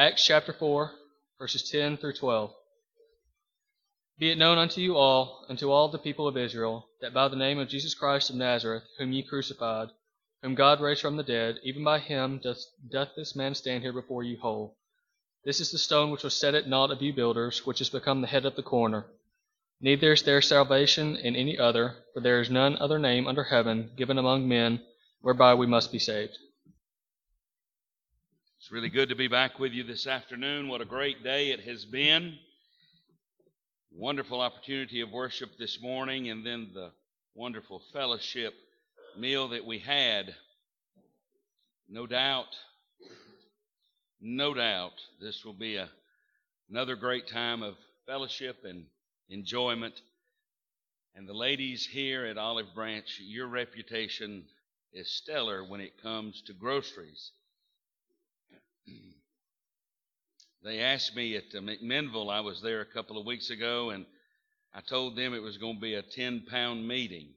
Acts chapter 4, verses 10 through 12. Be it known unto you all, and to all the people of Israel, that by the name of Jesus Christ of Nazareth, whom ye crucified, whom God raised from the dead, even by him doth, doth this man stand here before you whole. This is the stone which was set at naught of you builders, which is become the head of the corner. Neither is there salvation in any other, for there is none other name under heaven given among men whereby we must be saved. It's really good to be back with you this afternoon. What a great day it has been. Wonderful opportunity of worship this morning, and then the wonderful fellowship meal that we had. No doubt, no doubt, this will be a, another great time of fellowship and enjoyment. And the ladies here at Olive Branch, your reputation is stellar when it comes to groceries. they asked me at McMinnville, I was there a couple of weeks ago, and I told them it was going to be a 10 pound meeting.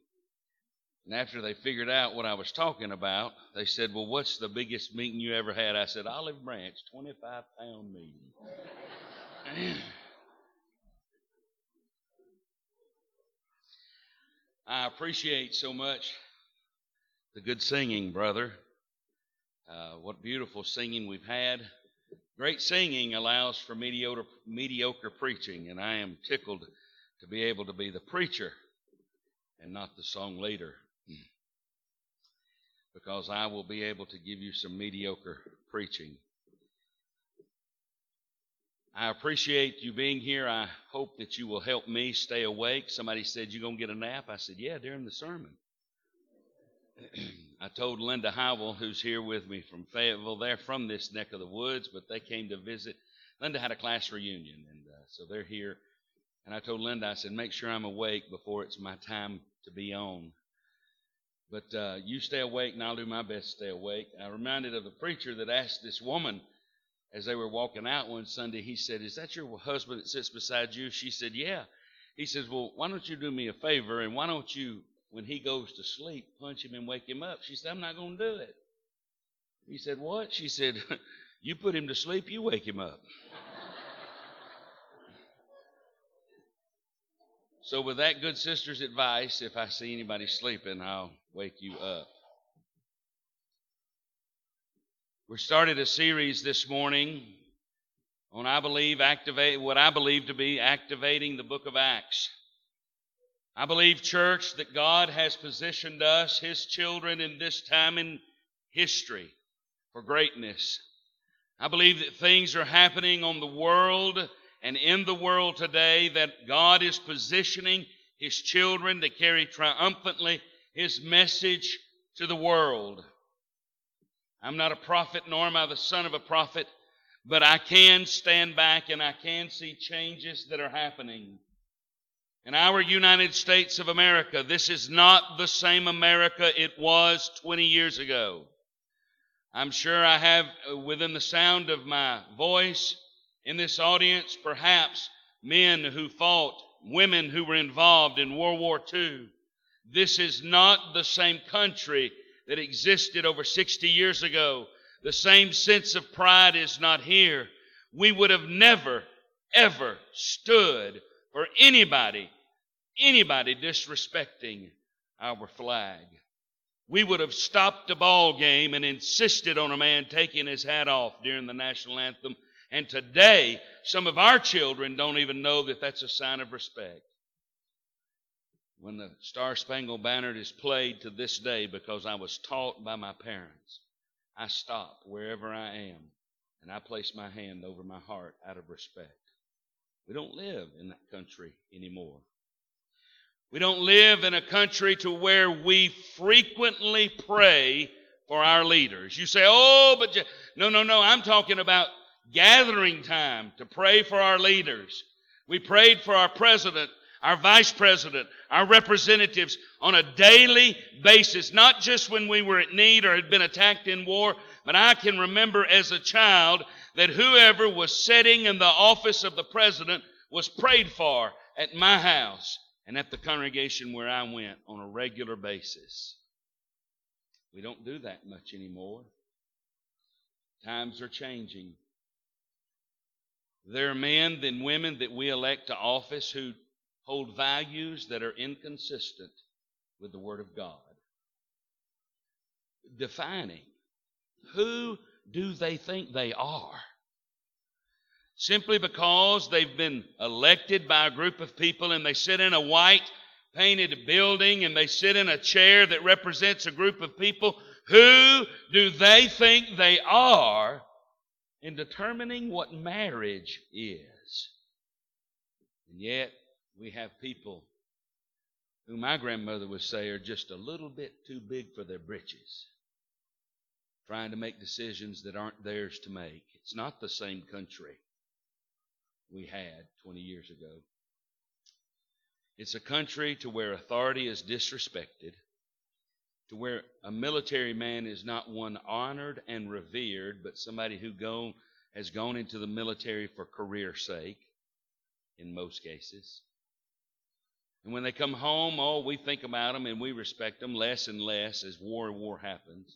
And after they figured out what I was talking about, they said, Well, what's the biggest meeting you ever had? I said, Olive Branch, 25 pound meeting. I appreciate so much the good singing, brother. Uh, what beautiful singing we've had. Great singing allows for mediocre, mediocre preaching, and I am tickled to be able to be the preacher and not the song leader. Because I will be able to give you some mediocre preaching. I appreciate you being here. I hope that you will help me stay awake. Somebody said, you're going to get a nap? I said, Yeah, during the sermon. I told Linda Howell, who's here with me from Fayetteville, they're from this neck of the woods, but they came to visit. Linda had a class reunion, and uh, so they're here. And I told Linda, I said, Make sure I'm awake before it's my time to be on. But uh, you stay awake, and I'll do my best to stay awake. I reminded of the preacher that asked this woman as they were walking out one Sunday, he said, Is that your husband that sits beside you? She said, Yeah. He says, Well, why don't you do me a favor and why don't you, when he goes to sleep, punch him and wake him up? She said, I'm not going to do it. He said, What? She said, You put him to sleep, you wake him up. so, with that good sister's advice, if I see anybody sleeping, I'll wake you up. We started a series this morning on I believe activate what I believe to be activating the book of Acts. I believe, church, that God has positioned us, His children, in this time in history for greatness. I believe that things are happening on the world and in the world today that God is positioning His children to carry triumphantly His message to the world. I'm not a prophet, nor am I the son of a prophet, but I can stand back and I can see changes that are happening. In our United States of America, this is not the same America it was 20 years ago. I'm sure I have uh, within the sound of my voice in this audience perhaps men who fought, women who were involved in World War II. This is not the same country that existed over 60 years ago. The same sense of pride is not here. We would have never, ever stood for anybody, anybody disrespecting our flag. We would have stopped a ball game and insisted on a man taking his hat off during the national anthem. And today, some of our children don't even know that that's a sign of respect when the Star Spangled Banner is played to this day because I was taught by my parents. I stop wherever I am and I place my hand over my heart out of respect. We don't live in that country anymore. We don't live in a country to where we frequently pray for our leaders. You say, oh, but you, no, no, no. I'm talking about gathering time to pray for our leaders. We prayed for our president our vice president, our representatives on a daily basis, not just when we were at need or had been attacked in war, but I can remember as a child that whoever was sitting in the office of the president was prayed for at my house and at the congregation where I went on a regular basis. We don't do that much anymore. Times are changing. There are men and women that we elect to office who hold values that are inconsistent with the Word of God. Defining who do they think they are? Simply because they've been elected by a group of people and they sit in a white painted building and they sit in a chair that represents a group of people, who do they think they are in determining what marriage is? And yet, we have people who my grandmother would say are just a little bit too big for their britches trying to make decisions that aren't theirs to make. It's not the same country we had 20 years ago. It's a country to where authority is disrespected, to where a military man is not one honored and revered, but somebody who go, has gone into the military for career sake in most cases. And when they come home, oh, we think about them and we respect them less and less as war and war happens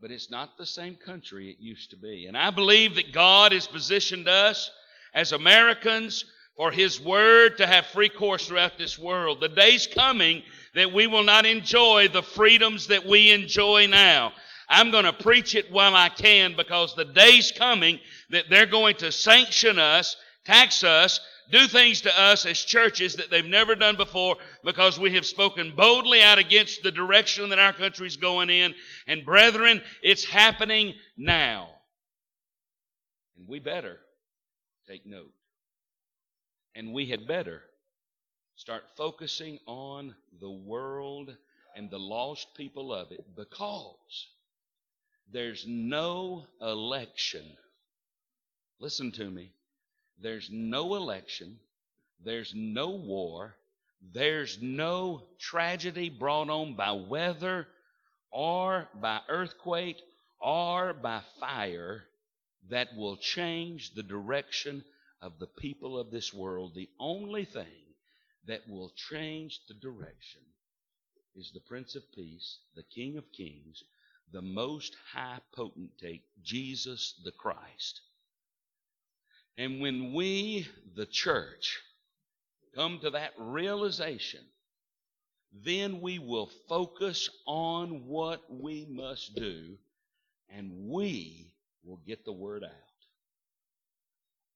but it's not the same country it used to be. And I believe that God has positioned us as Americans for His Word to have free course throughout this world. The day's coming that we will not enjoy the freedoms that we enjoy now. I'm going to preach it while I can because the day's coming that they're going to sanction us, tax us, do things to us as churches that they've never done before because we have spoken boldly out against the direction that our country's going in. And brethren, it's happening now. And we better take note. And we had better start focusing on the world and the lost people of it because there's no election. Listen to me. There's no election. There's no war. There's no tragedy brought on by weather or by earthquake or by fire that will change the direction of the people of this world. The only thing that will change the direction is the Prince of Peace, the King of Kings, the most high potentate, Jesus the Christ. And when we, the church, come to that realization, then we will focus on what we must do and we will get the word out.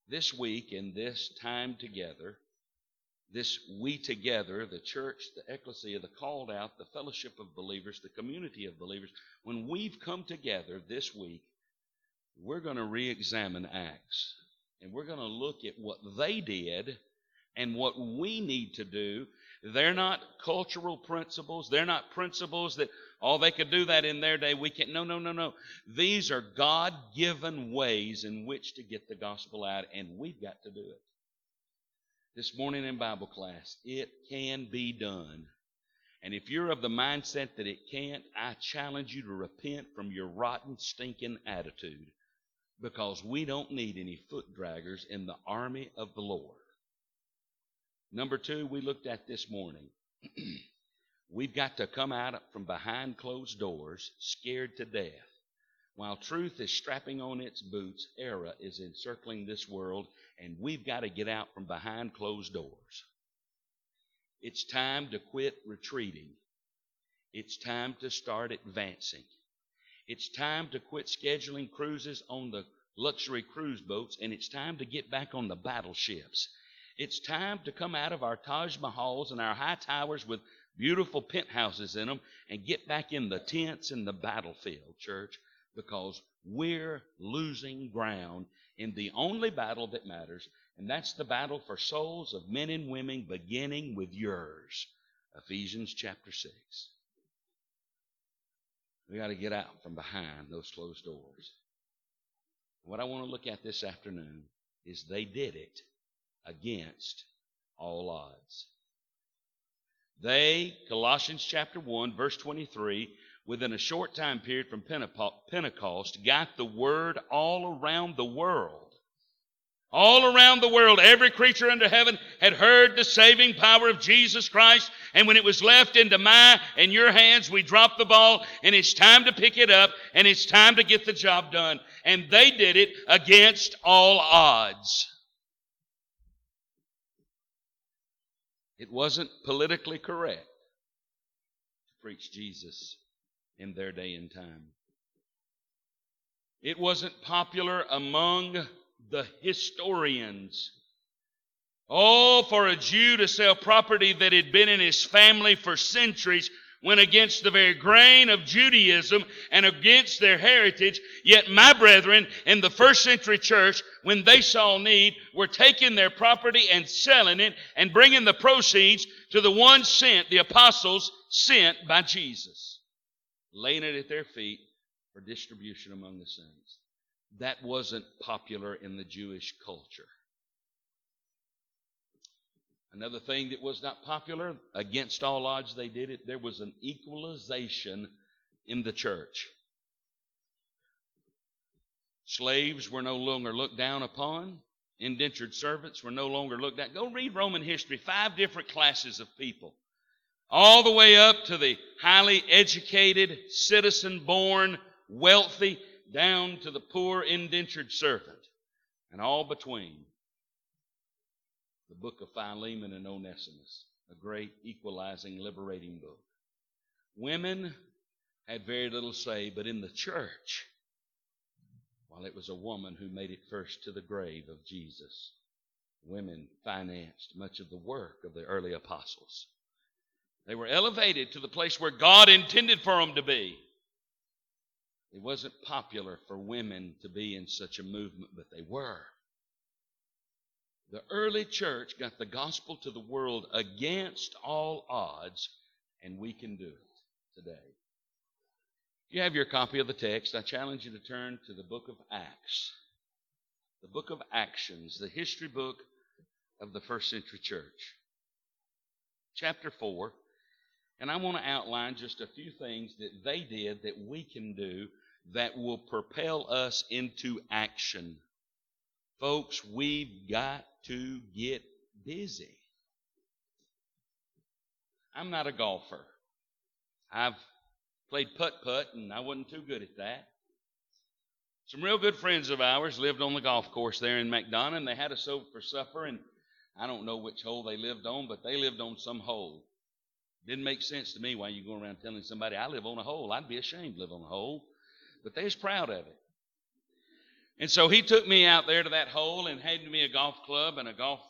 This week, in this time together, this we together, the church, the ecclesia, the called out, the fellowship of believers, the community of believers, when we've come together this week, we're going to re examine Acts. And we're going to look at what they did and what we need to do. They're not cultural principles. They're not principles that, oh, they could do that in their day. We can't. No, no, no, no. These are God given ways in which to get the gospel out, and we've got to do it. This morning in Bible class, it can be done. And if you're of the mindset that it can't, I challenge you to repent from your rotten, stinking attitude because we don't need any foot draggers in the army of the Lord. Number two, we looked at this morning. We've got to come out from behind closed doors, scared to death. While truth is strapping on its boots, error is encircling this world, and we've got to get out from behind closed doors. It's time to quit retreating. It's time to start advancing. It's time to quit scheduling cruises on the luxury cruise boats and it's time to get back on the battleships. It's time to come out of our Taj Mahals and our high towers with beautiful penthouses in them and get back in the tents in the battlefield, church, because we're losing ground in the only battle that matters, and that's the battle for souls of men and women, beginning with yours. Ephesians chapter 6. We got to get out from behind those closed doors. What I want to look at this afternoon is they did it against all odds. They, Colossians chapter 1, verse 23, within a short time period from Pentecost, got the word all around the world. All around the world, every creature under heaven had heard the saving power of Jesus Christ. And when it was left into my and your hands, we dropped the ball and it's time to pick it up and it's time to get the job done. And they did it against all odds. It wasn't politically correct to preach Jesus in their day and time. It wasn't popular among the historians. Oh, for a Jew to sell property that had been in his family for centuries went against the very grain of Judaism and against their heritage. Yet my brethren in the first century church, when they saw need, were taking their property and selling it and bringing the proceeds to the one sent, the apostles sent by Jesus, laying it at their feet for distribution among the saints. That wasn't popular in the Jewish culture. Another thing that was not popular, against all odds they did it, there was an equalization in the church. Slaves were no longer looked down upon. Indentured servants were no longer looked at. Go read Roman history, five different classes of people. All the way up to the highly educated, citizen born, wealthy, down to the poor indentured servant, and all between the book of Philemon and Onesimus, a great equalizing, liberating book. Women had very little say, but in the church, while it was a woman who made it first to the grave of Jesus, women financed much of the work of the early apostles. They were elevated to the place where God intended for them to be. It wasn't popular for women to be in such a movement, but they were. The early church got the gospel to the world against all odds, and we can do it today. You have your copy of the text. I challenge you to turn to the book of Acts, the book of Actions, the history book of the first century church. Chapter 4. And I want to outline just a few things that they did that we can do that will propel us into action. Folks, we've got to get busy. I'm not a golfer. I've played putt putt and I wasn't too good at that. Some real good friends of ours lived on the golf course there in McDonough and they had us over for supper and I don't know which hole they lived on, but they lived on some hole. Didn't make sense to me why you go around telling somebody I live on a hole. I'd be ashamed to live on a hole. But they was proud of it. And so he took me out there to that hole and handed me a golf club and a golf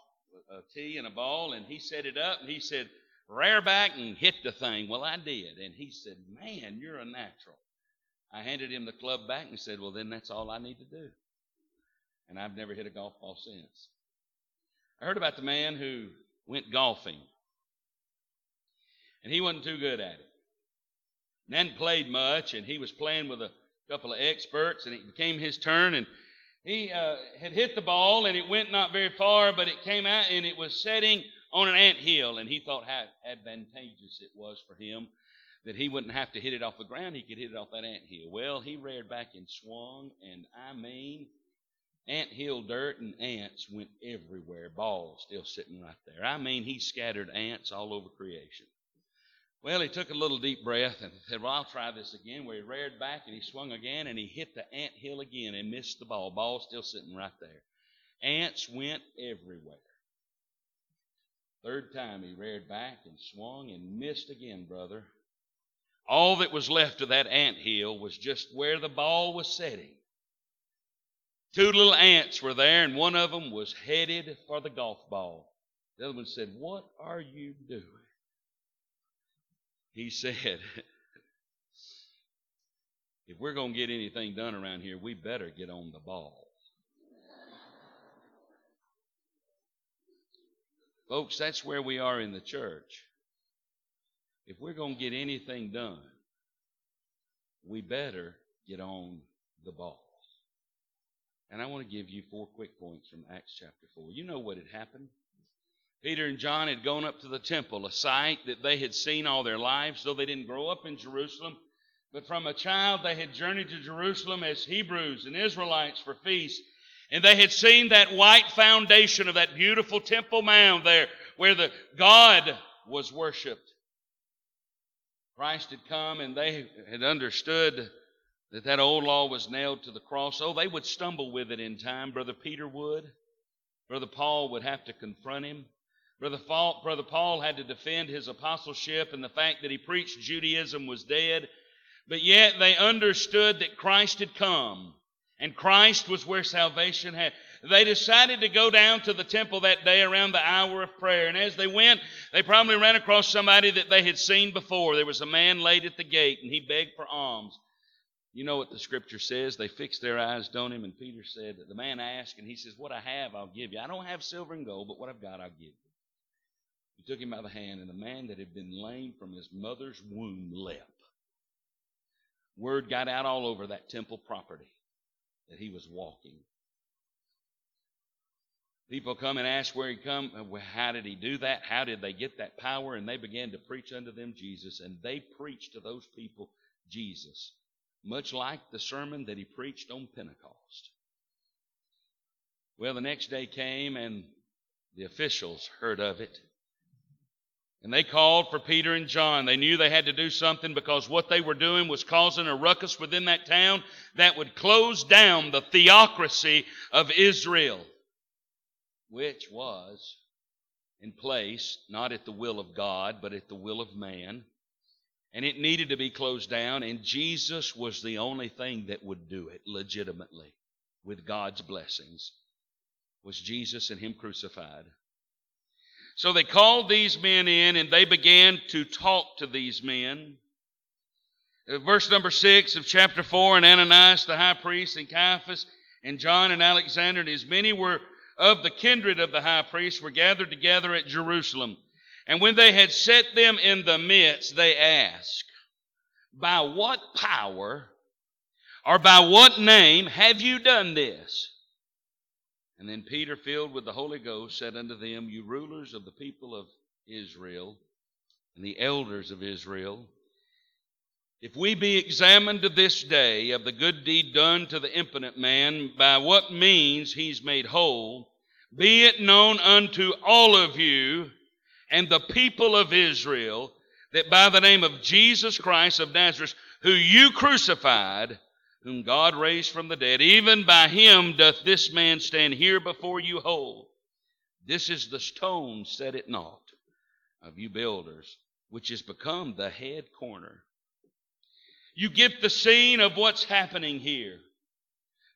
a tee and a ball, and he set it up and he said, "Rear back and hit the thing." Well, I did, and he said, "Man, you're a natural." I handed him the club back and said, "Well, then that's all I need to do." And I've never hit a golf ball since. I heard about the man who went golfing, and he wasn't too good at it. And then played much, and he was playing with a couple of experts, and it became his turn, and he uh, had hit the ball, and it went not very far, but it came out, and it was setting on an ant hill, and he thought how advantageous it was for him that he wouldn't have to hit it off the ground; he could hit it off that ant hill. Well, he reared back and swung, and I mean, ant hill dirt and ants went everywhere. Ball still sitting right there. I mean, he scattered ants all over creation. Well, he took a little deep breath and said, Well, I'll try this again. Where he reared back and he swung again and he hit the ant hill again and missed the ball. Ball still sitting right there. Ants went everywhere. Third time he reared back and swung and missed again, brother. All that was left of that ant hill was just where the ball was setting. Two little ants were there, and one of them was headed for the golf ball. The other one said, What are you doing? He said, if we're going to get anything done around here, we better get on the ball. Folks, that's where we are in the church. If we're going to get anything done, we better get on the ball. And I want to give you four quick points from Acts chapter 4. You know what had happened. Peter and John had gone up to the temple, a sight that they had seen all their lives, though they didn't grow up in Jerusalem. But from a child, they had journeyed to Jerusalem as Hebrews and Israelites for feasts. And they had seen that white foundation of that beautiful temple mound there where the God was worshiped. Christ had come and they had understood that that old law was nailed to the cross. Oh, they would stumble with it in time. Brother Peter would. Brother Paul would have to confront him. Brother Paul, had to defend his apostleship and the fact that he preached Judaism was dead, but yet they understood that Christ had come and Christ was where salvation had. They decided to go down to the temple that day around the hour of prayer. And as they went, they probably ran across somebody that they had seen before. There was a man laid at the gate and he begged for alms. You know what the scripture says? They fixed their eyes on him, and Peter said, The man asked, and he says, What I have, I'll give you. I don't have silver and gold, but what I've got, I'll give you. He took him by the hand, and the man that had been lame from his mother's womb leapt. Word got out all over that temple property that he was walking. People come and ask where he come, uh, how did he do that? How did they get that power? And they began to preach unto them Jesus, and they preached to those people Jesus much like the sermon that he preached on Pentecost. Well, the next day came and the officials heard of it. And they called for Peter and John. They knew they had to do something because what they were doing was causing a ruckus within that town that would close down the theocracy of Israel, which was in place not at the will of God, but at the will of man and it needed to be closed down, and Jesus was the only thing that would do it legitimately with God's blessings. Was Jesus and Him crucified. So they called these men in and they began to talk to these men. Uh, verse number six of chapter four, and Ananias the high priest, and Caiaphas, and John and Alexander, and as many were of the kindred of the high priest, were gathered together at Jerusalem. And when they had set them in the midst, they asked, By what power or by what name have you done this? And then Peter, filled with the Holy Ghost, said unto them, You rulers of the people of Israel and the elders of Israel, if we be examined to this day of the good deed done to the impotent man, by what means he's made whole, be it known unto all of you and the people of Israel that by the name of Jesus Christ of Nazareth, who you crucified, whom God raised from the dead, even by him doth this man stand here before you whole. This is the stone set at naught of you builders, which has become the head corner. You get the scene of what's happening here.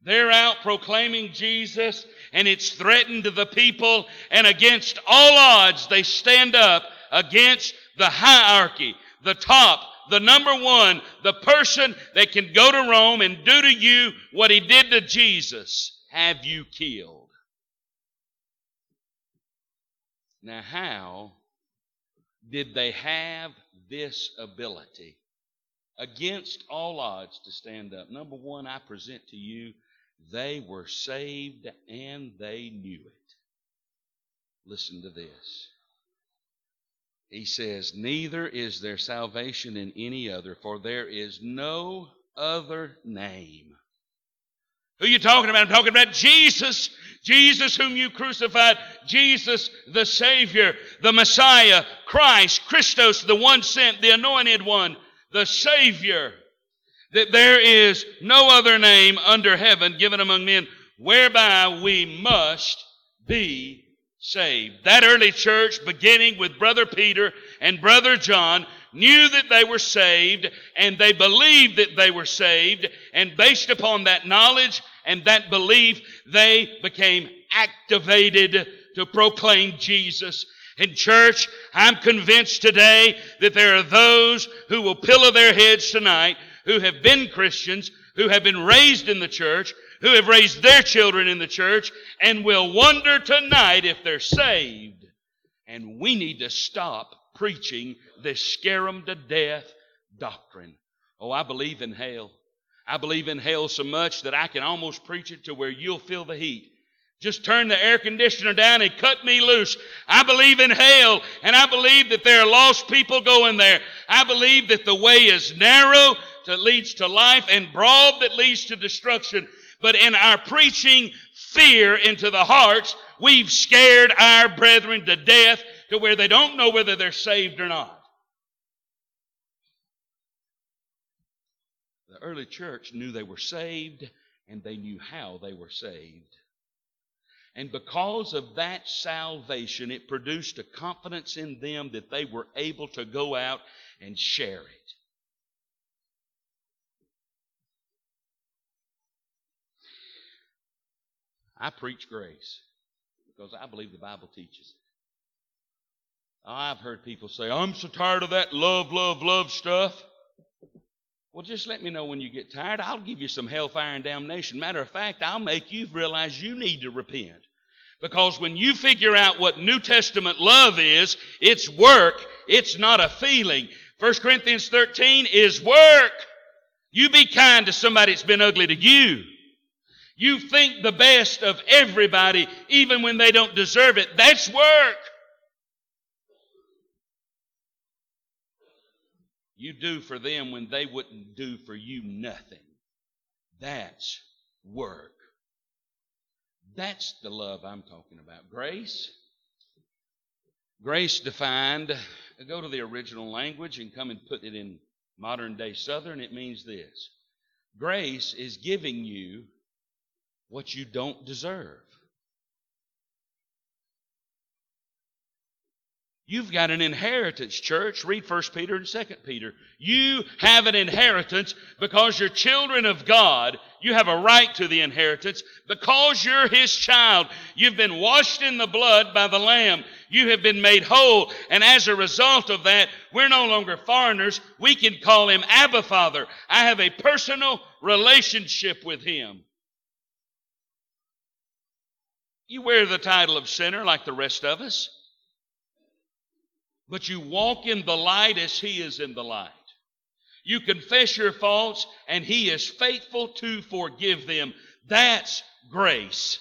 They're out proclaiming Jesus, and it's threatened to the people, and against all odds, they stand up against the hierarchy, the top, the number one, the person that can go to Rome and do to you what he did to Jesus, have you killed. Now, how did they have this ability against all odds to stand up? Number one, I present to you they were saved and they knew it. Listen to this. He says, Neither is there salvation in any other, for there is no other name. Who you talking about? I'm talking about Jesus. Jesus, whom you crucified. Jesus, the Savior, the Messiah, Christ, Christos, the one sent, the anointed one, the Savior that there is no other name under heaven given among men whereby we must be saved. That early church, beginning with Brother Peter and Brother John, knew that they were saved and they believed that they were saved. And based upon that knowledge and that belief, they became activated to proclaim Jesus. In church, I'm convinced today that there are those who will pillow their heads tonight who have been Christians, who have been raised in the church, who have raised their children in the church, and will wonder tonight if they're saved. And we need to stop preaching this scare 'em to death doctrine. Oh, I believe in hell. I believe in hell so much that I can almost preach it to where you'll feel the heat. Just turn the air conditioner down and cut me loose. I believe in hell, and I believe that there are lost people going there. I believe that the way is narrow that leads to life and broad that leads to destruction. But in our preaching fear into the hearts, we've scared our brethren to death to where they don't know whether they're saved or not. The early church knew they were saved and they knew how they were saved. And because of that salvation, it produced a confidence in them that they were able to go out and share it. I preach grace because I believe the Bible teaches it. Oh, I've heard people say, I'm so tired of that love, love, love stuff. Well, just let me know when you get tired. I'll give you some hellfire and damnation. Matter of fact, I'll make you realize you need to repent. Because when you figure out what New Testament love is, it's work, it's not a feeling. 1 Corinthians 13 is work. You be kind to somebody that's been ugly to you. You think the best of everybody, even when they don't deserve it. That's work. You do for them when they wouldn't do for you nothing. That's work. That's the love I'm talking about. Grace. Grace defined, go to the original language and come and put it in modern day Southern. It means this Grace is giving you what you don't deserve. You've got an inheritance, church. Read 1 Peter and 2 Peter. You have an inheritance because you're children of God. You have a right to the inheritance because you're His child. You've been washed in the blood by the Lamb. You have been made whole. And as a result of that, we're no longer foreigners. We can call Him Abba Father. I have a personal relationship with Him. You wear the title of sinner like the rest of us. But you walk in the light as He is in the light. You confess your faults, and He is faithful to forgive them. That's grace.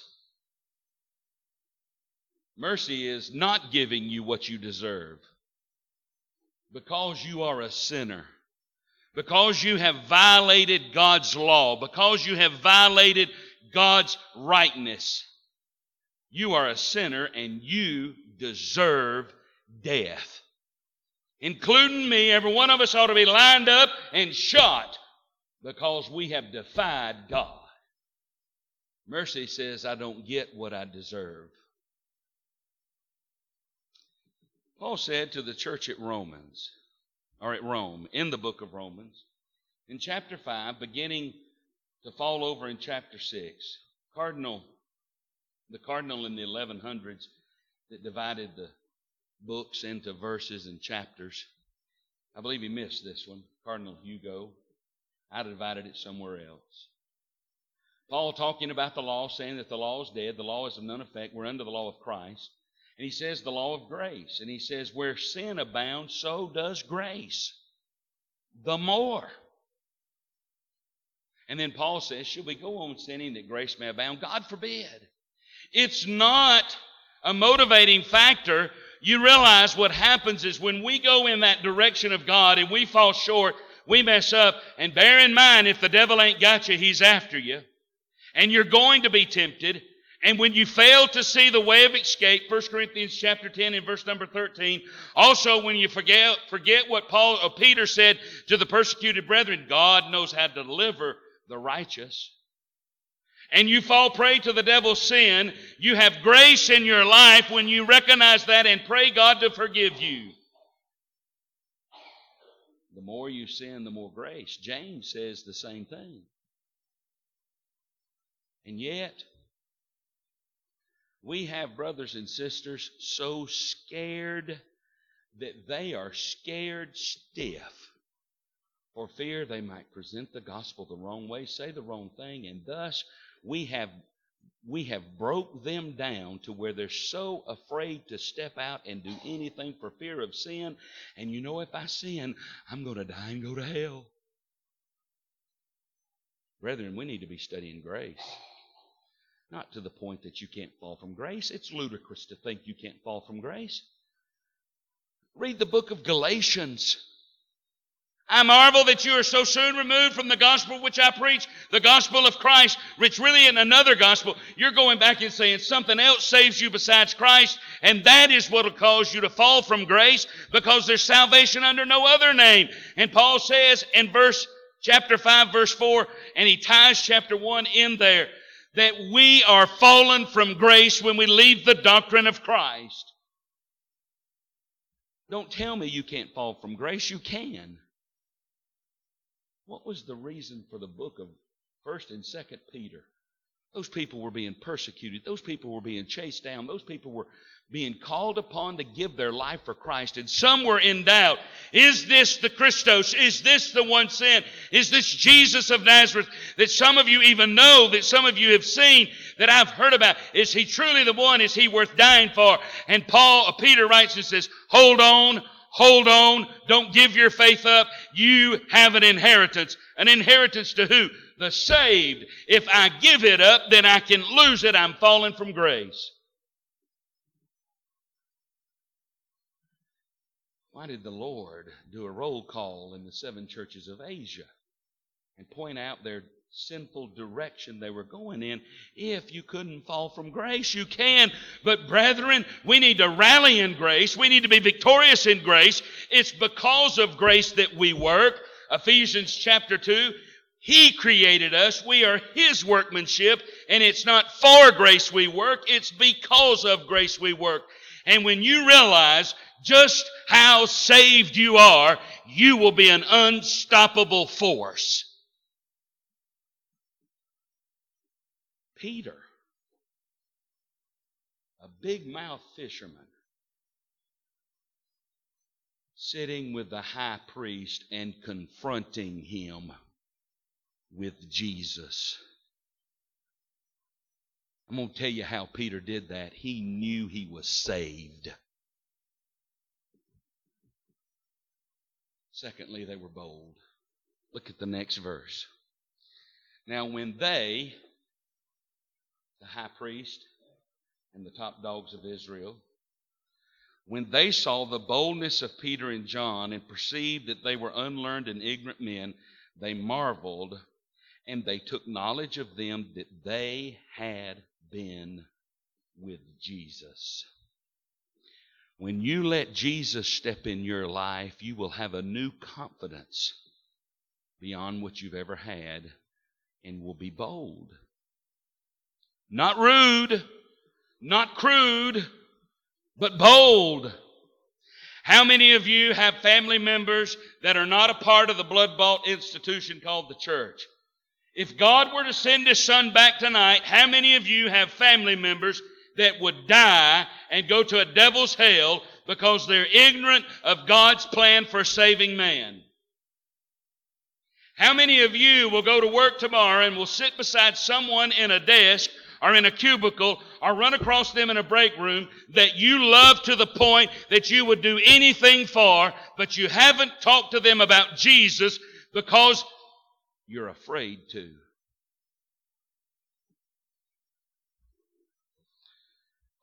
Mercy is not giving you what you deserve because you are a sinner, because you have violated God's law, because you have violated God's rightness. You are a sinner and you deserve death. Including me, every one of us ought to be lined up and shot because we have defied God. Mercy says, I don't get what I deserve. Paul said to the church at Romans, or at Rome, in the book of Romans, in chapter 5, beginning to fall over in chapter 6, Cardinal, the cardinal in the 1100s that divided the books into verses and chapters. I believe he missed this one, Cardinal Hugo. I'd divided it somewhere else. Paul talking about the law, saying that the law is dead, the law is of none effect, we're under the law of Christ. And he says the law of grace. And he says, where sin abounds, so does grace. The more. And then Paul says, should we go on sinning that grace may abound? God forbid. It's not a motivating factor you realize what happens is when we go in that direction of God and we fall short, we mess up. And bear in mind, if the devil ain't got you, he's after you. And you're going to be tempted. And when you fail to see the way of escape, 1 Corinthians chapter 10 and verse number 13, also when you forget, forget what Paul or Peter said to the persecuted brethren, God knows how to deliver the righteous and you fall prey to the devil's sin, you have grace in your life when you recognize that and pray God to forgive you. The more you sin, the more grace. James says the same thing. And yet, we have brothers and sisters so scared that they are scared stiff for fear they might present the gospel the wrong way, say the wrong thing, and thus we have we have broke them down to where they're so afraid to step out and do anything for fear of sin. And you know, if I sin, I'm going to die and go to hell. Brethren, we need to be studying grace. Not to the point that you can't fall from grace. It's ludicrous to think you can't fall from grace. Read the book of Galatians. I marvel that you are so soon removed from the gospel which I preach, the gospel of Christ, which really in another gospel, you're going back and saying something else saves you besides Christ, and that is what will cause you to fall from grace because there's salvation under no other name. And Paul says in verse chapter 5, verse 4, and he ties chapter 1 in there, that we are fallen from grace when we leave the doctrine of Christ. Don't tell me you can't fall from grace. You can. What was the reason for the book of 1st and 2nd Peter? Those people were being persecuted. Those people were being chased down. Those people were being called upon to give their life for Christ. And some were in doubt. Is this the Christos? Is this the one sent? Is this Jesus of Nazareth that some of you even know, that some of you have seen, that I've heard about? Is he truly the one? Is he worth dying for? And Paul, uh, Peter writes and says, hold on, hold on, don't give your faith up. You have an inheritance. An inheritance to who? The saved. If I give it up, then I can lose it. I'm falling from grace. Why did the Lord do a roll call in the seven churches of Asia and point out their sinful direction they were going in? If you couldn't fall from grace, you can. But brethren, we need to rally in grace. We need to be victorious in grace. It's because of grace that we work. Ephesians chapter 2. He created us. We are His workmanship. And it's not for grace we work. It's because of grace we work. And when you realize just how saved you are, you will be an unstoppable force. Peter, a big mouth fisherman, sitting with the high priest and confronting him with Jesus. I'm going to tell you how Peter did that. He knew he was saved. Secondly, they were bold. Look at the next verse. Now, when they, the high priest and the top dogs of Israel, when they saw the boldness of Peter and John and perceived that they were unlearned and ignorant men, they marveled and they took knowledge of them that they had been with Jesus. When you let Jesus step in your life, you will have a new confidence beyond what you've ever had and will be bold. Not rude, not crude, but bold. How many of you have family members that are not a part of the blood bought institution called the church? If God were to send His Son back tonight, how many of you have family members that would die and go to a devil's hell because they're ignorant of God's plan for saving man. How many of you will go to work tomorrow and will sit beside someone in a desk or in a cubicle or run across them in a break room that you love to the point that you would do anything for, but you haven't talked to them about Jesus because you're afraid to?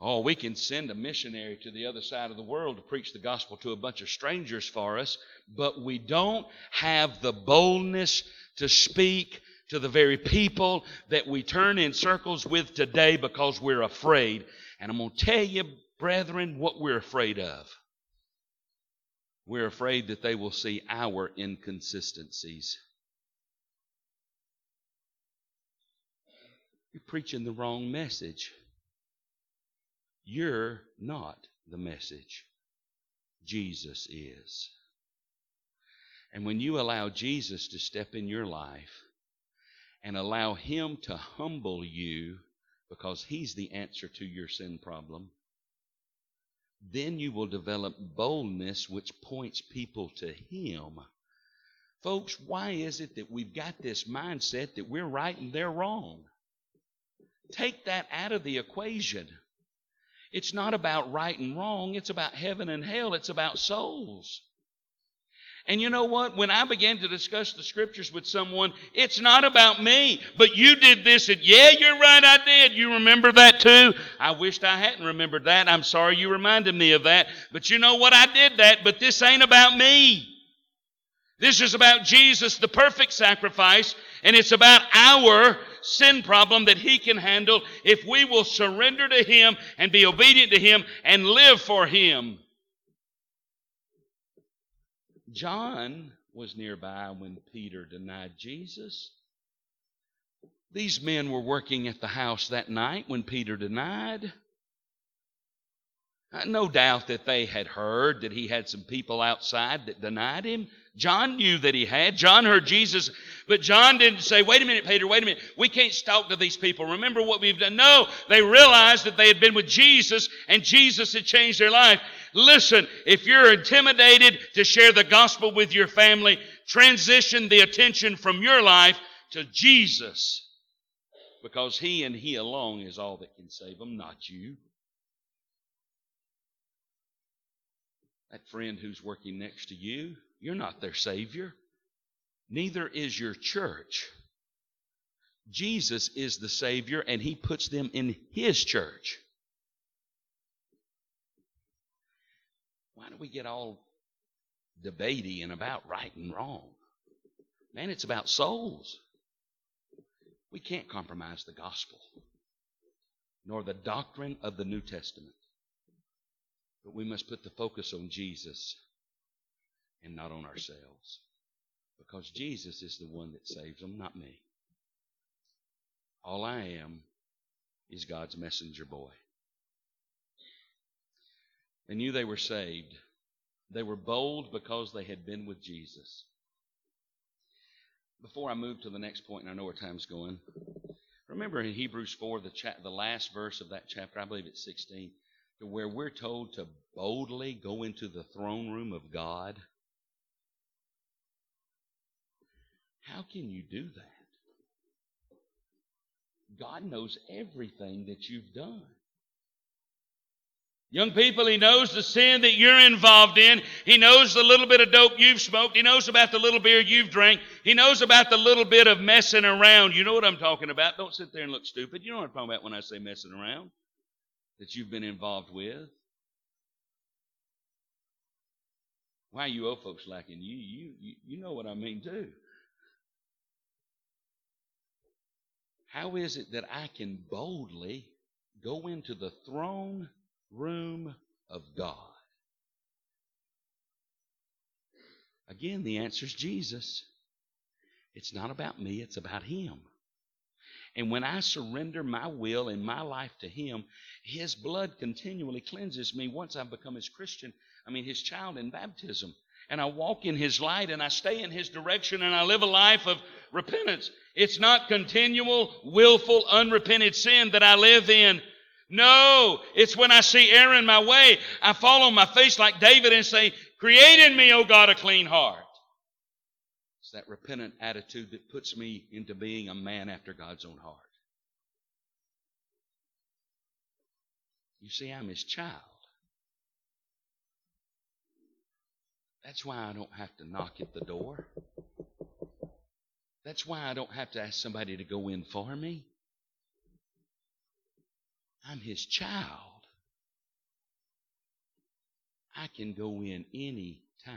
Oh, we can send a missionary to the other side of the world to preach the gospel to a bunch of strangers for us, but we don't have the boldness to speak to the very people that we turn in circles with today because we're afraid. And I'm going to tell you, brethren, what we're afraid of. We're afraid that they will see our inconsistencies. You're preaching the wrong message. You're not the message. Jesus is. And when you allow Jesus to step in your life and allow Him to humble you because He's the answer to your sin problem, then you will develop boldness which points people to Him. Folks, why is it that we've got this mindset that we're right and they're wrong? Take that out of the equation. It's not about right and wrong. It's about heaven and hell. It's about souls. And you know what? When I began to discuss the scriptures with someone, it's not about me, but you did this and yeah, you're right, I did. You remember that too? I wished I hadn't remembered that. I'm sorry you reminded me of that. But you know what? I did that, but this ain't about me. This is about Jesus, the perfect sacrifice, and it's about our sin problem that He can handle if we will surrender to Him and be obedient to Him and live for Him. John was nearby when Peter denied Jesus. These men were working at the house that night when Peter denied. Uh, no doubt that they had heard that he had some people outside that denied him. John knew that he had. John heard Jesus, but John didn't say, wait a minute, Peter, wait a minute. We can't talk to these people. Remember what we've done. No, they realized that they had been with Jesus and Jesus had changed their life. Listen, if you're intimidated to share the gospel with your family, transition the attention from your life to Jesus because he and he alone is all that can save them, not you. That friend who's working next to you, you're not their Savior. Neither is your church. Jesus is the Savior, and He puts them in His church. Why do we get all debatey and about right and wrong? Man, it's about souls. We can't compromise the gospel, nor the doctrine of the New Testament. But we must put the focus on Jesus and not on ourselves. Because Jesus is the one that saves them, not me. All I am is God's messenger boy. They knew they were saved. They were bold because they had been with Jesus. Before I move to the next point, and I know where time's going, remember in Hebrews 4, the, cha- the last verse of that chapter, I believe it's 16, to where we're told to boldly go into the throne room of God? How can you do that? God knows everything that you've done. Young people, He knows the sin that you're involved in. He knows the little bit of dope you've smoked. He knows about the little beer you've drank. He knows about the little bit of messing around. You know what I'm talking about. Don't sit there and look stupid. You know what I'm talking about when I say messing around that you've been involved with. Why are you old folks lacking? You, you, you know what I mean too. How is it that I can boldly go into the throne room of God? Again, the answer is Jesus. It's not about me, it's about Him. And when I surrender my will and my life to Him, His blood continually cleanses me once I've become His Christian, I mean His child in baptism. And I walk in His light and I stay in His direction and I live a life of repentance. It's not continual, willful, unrepented sin that I live in. No, it's when I see error in my way, I fall on my face like David and say, Create in me, O God, a clean heart It's that repentant attitude that puts me into being a man after God's own heart. You see, I'm his child. That's why I don't have to knock at the door. That's why I don't have to ask somebody to go in for me. I'm his child. I can go in any time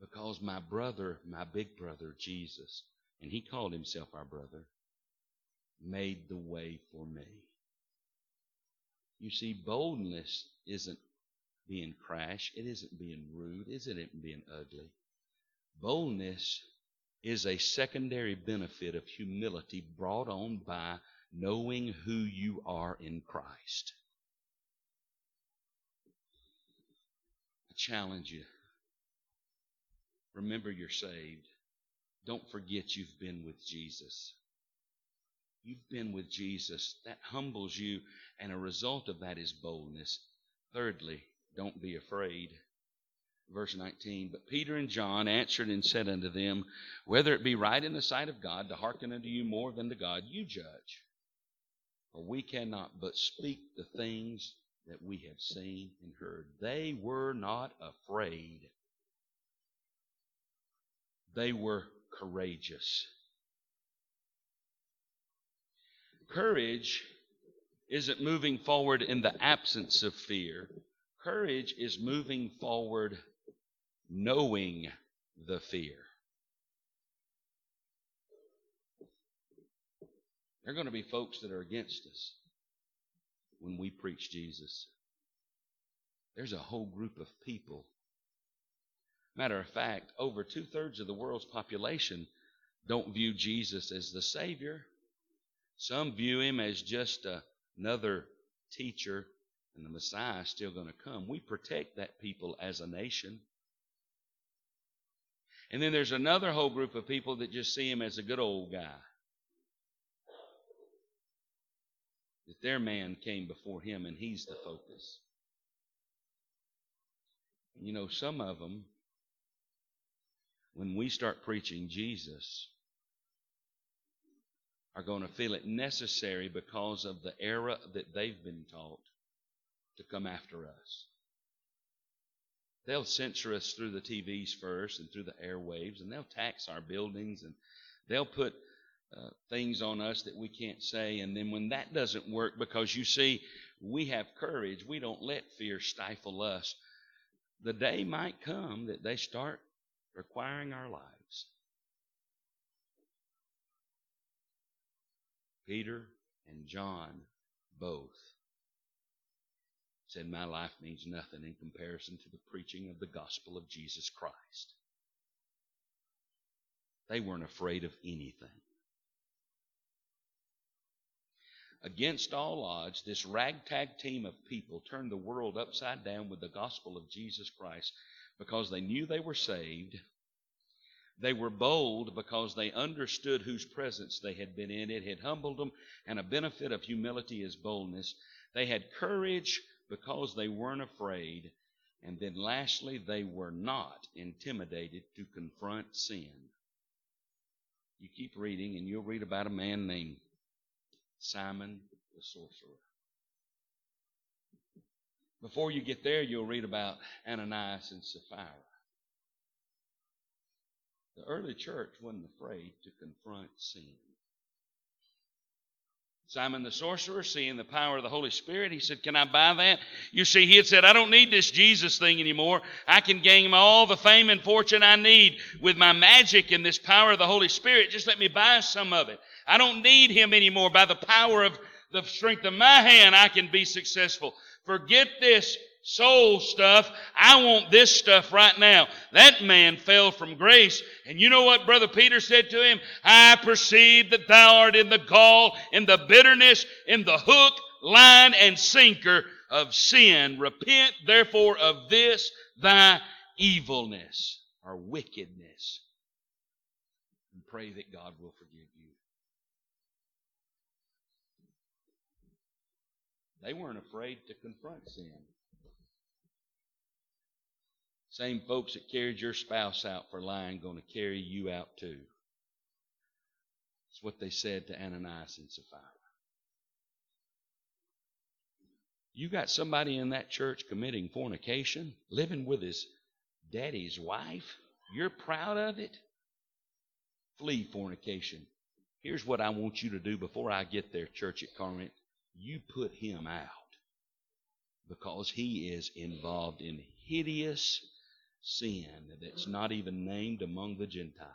because my brother, my big brother, Jesus, and he called himself our brother, made the way for me. You see, boldness isn't being crash, it isn't being rude, it isn't being ugly. Boldness is a secondary benefit of humility brought on by knowing who you are in Christ. I challenge you Remember you're saved. Don't forget you've been with Jesus. You've been with Jesus. That humbles you, and a result of that is boldness. Thirdly, don't be afraid. Verse 19 But Peter and John answered and said unto them, Whether it be right in the sight of God to hearken unto you more than to God, you judge. For we cannot but speak the things that we have seen and heard. They were not afraid. They were courageous. Courage isn't moving forward in the absence of fear. Courage is moving forward knowing the fear. There are going to be folks that are against us when we preach Jesus. There's a whole group of people Matter of fact, over two thirds of the world's population don't view Jesus as the Savior. Some view him as just another teacher, and the Messiah is still going to come. We protect that people as a nation. And then there's another whole group of people that just see him as a good old guy. That their man came before him and he's the focus. You know, some of them, when we start preaching Jesus, are going to feel it necessary because of the era that they've been taught to come after us. They'll censor us through the TVs first and through the airwaves, and they'll tax our buildings, and they'll put uh, things on us that we can't say. And then when that doesn't work, because you see, we have courage, we don't let fear stifle us. The day might come that they start requiring our lives. Peter and John both said, My life means nothing in comparison to the preaching of the gospel of Jesus Christ. They weren't afraid of anything. Against all odds, this ragtag team of people turned the world upside down with the gospel of Jesus Christ because they knew they were saved they were bold because they understood whose presence they had been in. It had humbled them, and a benefit of humility is boldness. They had courage because they weren't afraid. And then lastly, they were not intimidated to confront sin. You keep reading, and you'll read about a man named Simon the sorcerer. Before you get there, you'll read about Ananias and Sapphira. Early church wasn't afraid to confront sin. Simon the sorcerer, seeing the power of the Holy Spirit, he said, Can I buy that? You see, he had said, I don't need this Jesus thing anymore. I can gain all the fame and fortune I need with my magic and this power of the Holy Spirit. Just let me buy some of it. I don't need him anymore. By the power of the strength of my hand, I can be successful. Forget this soul stuff. I want this stuff right now. That man fell from grace. And you know what Brother Peter said to him? I perceive that thou art in the gall, in the bitterness, in the hook, line, and sinker of sin. Repent therefore of this thy evilness or wickedness. And pray that God will forgive you. They weren't afraid to confront sin. Same folks that carried your spouse out for lying going to carry you out too. That's what they said to Ananias and Sapphira. You got somebody in that church committing fornication, living with his daddy's wife. You're proud of it? Flee fornication. Here's what I want you to do before I get there, church at Corinth. You put him out because he is involved in hideous sin that's not even named among the Gentiles.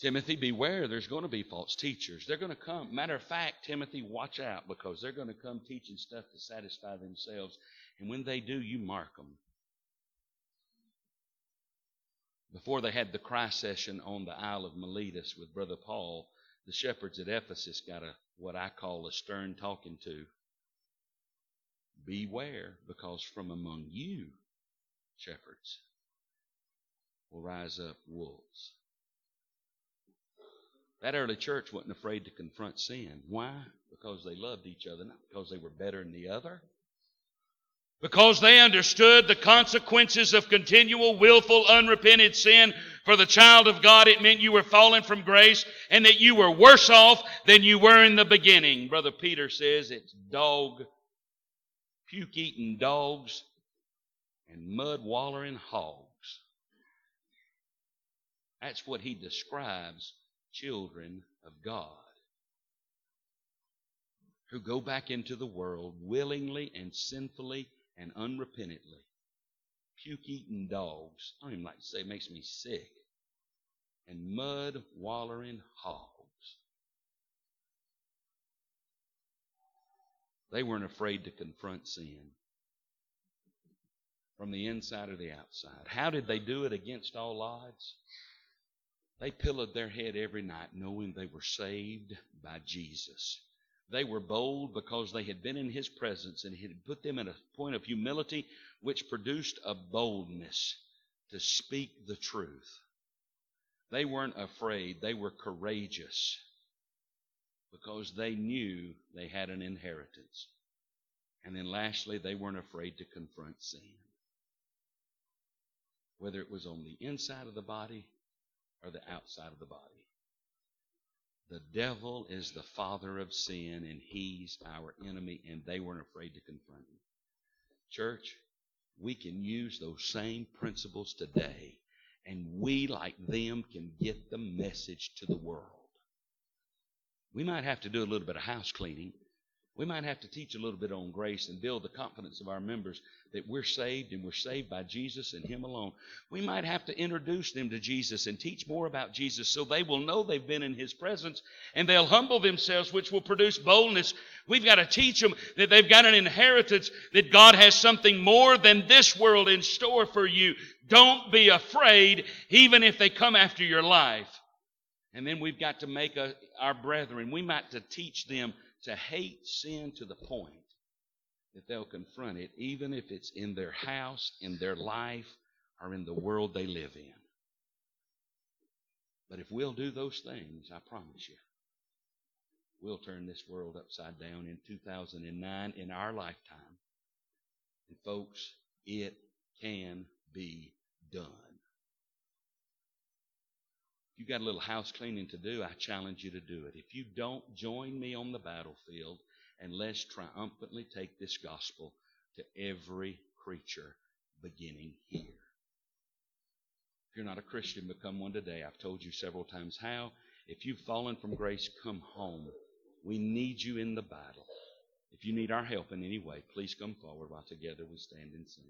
Timothy, beware, there's going to be false teachers. They're going to come. Matter of fact, Timothy, watch out because they're going to come teaching stuff to satisfy themselves. And when they do, you mark them. Before they had the cry session on the Isle of Miletus with Brother Paul, the shepherds at Ephesus got a what I call a stern talking to. Beware, because from among you, shepherds, will rise up wolves. That early church wasn't afraid to confront sin. Why? Because they loved each other, not because they were better than the other. Because they understood the consequences of continual, willful, unrepented sin. For the child of God, it meant you were fallen from grace and that you were worse off than you were in the beginning. Brother Peter says it's dog puke eating dogs, and mud wallering hogs. That's what he describes children of God who go back into the world willingly and sinfully and unrepentantly. Puke eating dogs. I don't even like to say it makes me sick. And mud wallering hogs. They weren't afraid to confront sin. from the inside or the outside. How did they do it against all odds? They pillowed their head every night knowing they were saved by Jesus. They were bold because they had been in His presence and He had put them in a point of humility which produced a boldness to speak the truth. They weren't afraid, they were courageous because they knew they had an inheritance. And then lastly, they weren't afraid to confront sin. Whether it was on the inside of the body or the outside of the body. The devil is the father of sin, and he's our enemy, and they weren't afraid to confront him. Church, we can use those same principles today, and we, like them, can get the message to the world. We might have to do a little bit of house cleaning. We might have to teach a little bit on grace and build the confidence of our members that we're saved and we're saved by Jesus and Him alone. We might have to introduce them to Jesus and teach more about Jesus so they will know they've been in His presence and they'll humble themselves, which will produce boldness. We've got to teach them that they've got an inheritance, that God has something more than this world in store for you. Don't be afraid, even if they come after your life. And then we've got to make a, our brethren, we might to teach them to hate sin to the point that they'll confront it, even if it's in their house, in their life, or in the world they live in. But if we'll do those things, I promise you, we'll turn this world upside down in 2009 in our lifetime. And folks, it can be done. You've got a little house cleaning to do, I challenge you to do it. If you don't join me on the battlefield, and let's triumphantly take this gospel to every creature beginning here. If you're not a Christian, become one today. I've told you several times how. If you've fallen from grace, come home. We need you in the battle. If you need our help in any way, please come forward while together we stand and sing.